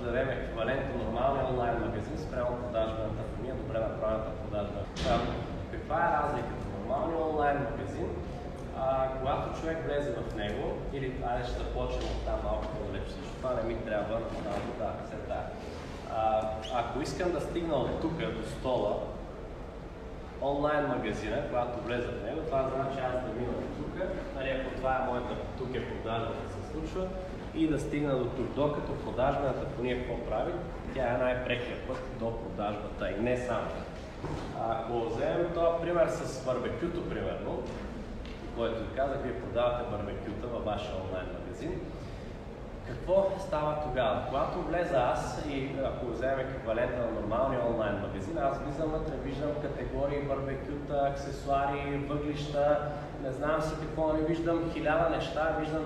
да дадем еквивалент на нормалния онлайн магазин спрямо продажбената фония, добре направената продажба. Каква е разликата? Нормалният онлайн магазин, а, когато човек влезе в него, или айде ще започнем от там малко по-далеч, защото това не ми трябва, но да, след да. А, ако искам да стигна от тук до стола, онлайн магазина, когато влезе в него, това значи аз да мина тук, нали, ако това е моята, тук е продажбата се случва, и да стигна до тук. Докато продажбата по ние какво прави, тя е най-прекия път до продажбата и не само. Ако вземем този пример с барбекюто, примерно, който ви казах, вие продавате барбекюта във вашия онлайн магазин, какво става тогава? Когато влеза аз и ако вземем еквивалента на нормалния онлайн магазин, аз влизам вътре, виждам категории барбекюта, аксесуари, въглища, не знам си какво, не виждам хиляда неща, виждам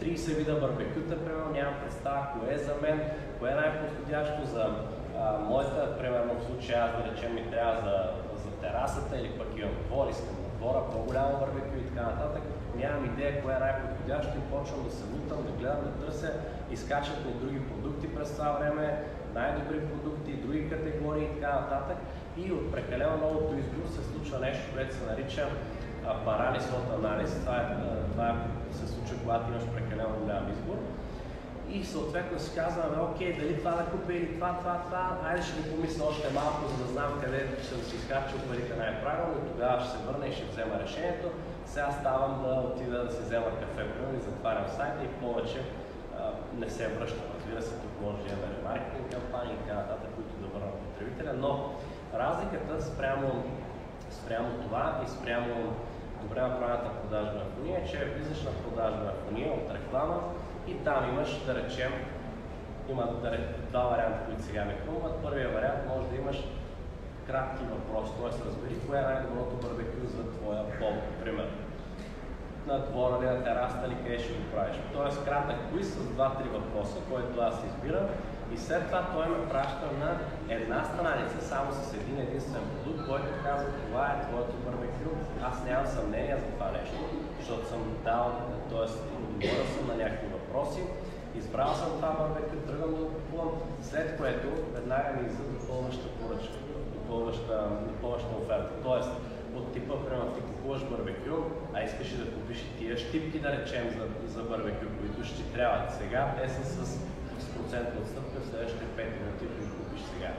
30 вида барбекюта, примерно, нямам представа кое е за мен, кое е най-подходящо за а, моята, примерно в случая аз да речем ми трябва за, за терасата или пък имам двор, искам двора, по-голямо барбекю и така нататък. Нямам идея кое е най-подходящо и почвам да се лутам, да гледам, да търся, изкачат ми други продукти през това време, най-добри продукти, други категории и така нататък. И от прекалено многото избор се случва нещо, което се нарича парализот анализ. Това, е, това е, се случва, когато имаш прекалено голям избор. И съответно си казваме, окей, дали това да купя или това, това, това, айде ще го помисля още малко, за да знам къде ще си изхарчил парите най-правилно, тогава ще се върна и ще взема решението. Сега ставам да отида да си взема кафе, и затварям сайта и повече а, не се връщам. Разбира се, тук може да имаме ремаркетинг кампании и така нататък, които да върнат потребителя, но разликата спрямо, спрямо това и спрямо добре направената продажба на фония, че влизаш на продажба на фония от реклама и там имаш, да речем, има два варианта, които сега ми хрумват. Първият вариант може да имаш кратки въпроси, т.е. разбери кое е най-доброто барбекю за твоя пол, пример. На двора ли, на терасата ли, къде ще го правиш. Тоест кратък квиз с два-три въпроса, който аз избирам и след това той ме праща на една страница, само с един единствен продукт, който казва това е твоето барбекю. Аз нямам съмнение за това нещо, защото съм дал, т.е. отговорил съм на някакви въпроси, избрал съм това барбекю, тръгвам да го купувам, след което веднага ми излиза допълваща поръчка, допълваща, допълваща оферта. Тоест, от типа, примерно, ти купуваш барбекю, а искаш да купиш и тия щипки, да речем, за, за барбекю, които ще трябват. Сега те са с процентна отстъпка в следващите 5 минути, които купиш сега.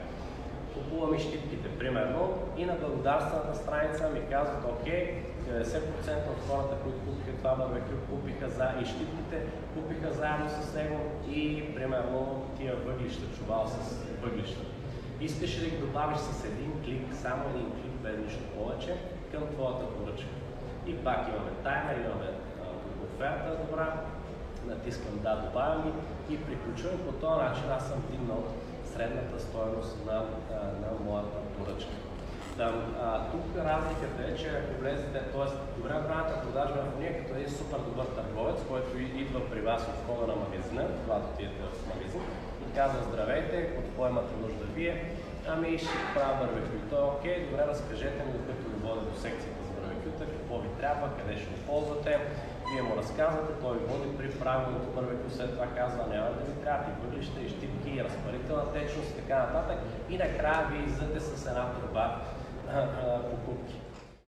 Купувам и щипките, примерно, и на благодарствената страница ми казват, окей, 90% от хората, които купиха това барбекю, купиха за и щипките, купиха заедно с него и, примерно, тия въглища, чувал с въглища. Искаш ли да ги добавиш с един клик, само един клик, без нищо повече, към твоята поръчка. И пак имаме таймер, имаме оферта добра, натискам да, добавям и приключвам. По този начин аз съм вдигнал средната стоеност на, на моята поръчка. Да, а, тук разликата е, че ако влезете, т.е. добре направената продажба на фония, като един супер добър търговец, който идва при вас от входа на магазина, когато отидете в магазин, и казва здравейте, от какво имате нужда вие, ами ще правя барбекю. Той е окей, добре, разкажете ми, докато ви водя до секцията за барбекюта, какво ви трябва, къде ще го ползвате, вие му разказвате, той ви води при правилното барбекю, след това казва, няма да ви трябва и въглища, и щипки, и разпарителна течност и така нататък. И накрая ви излизате с една турба покупки.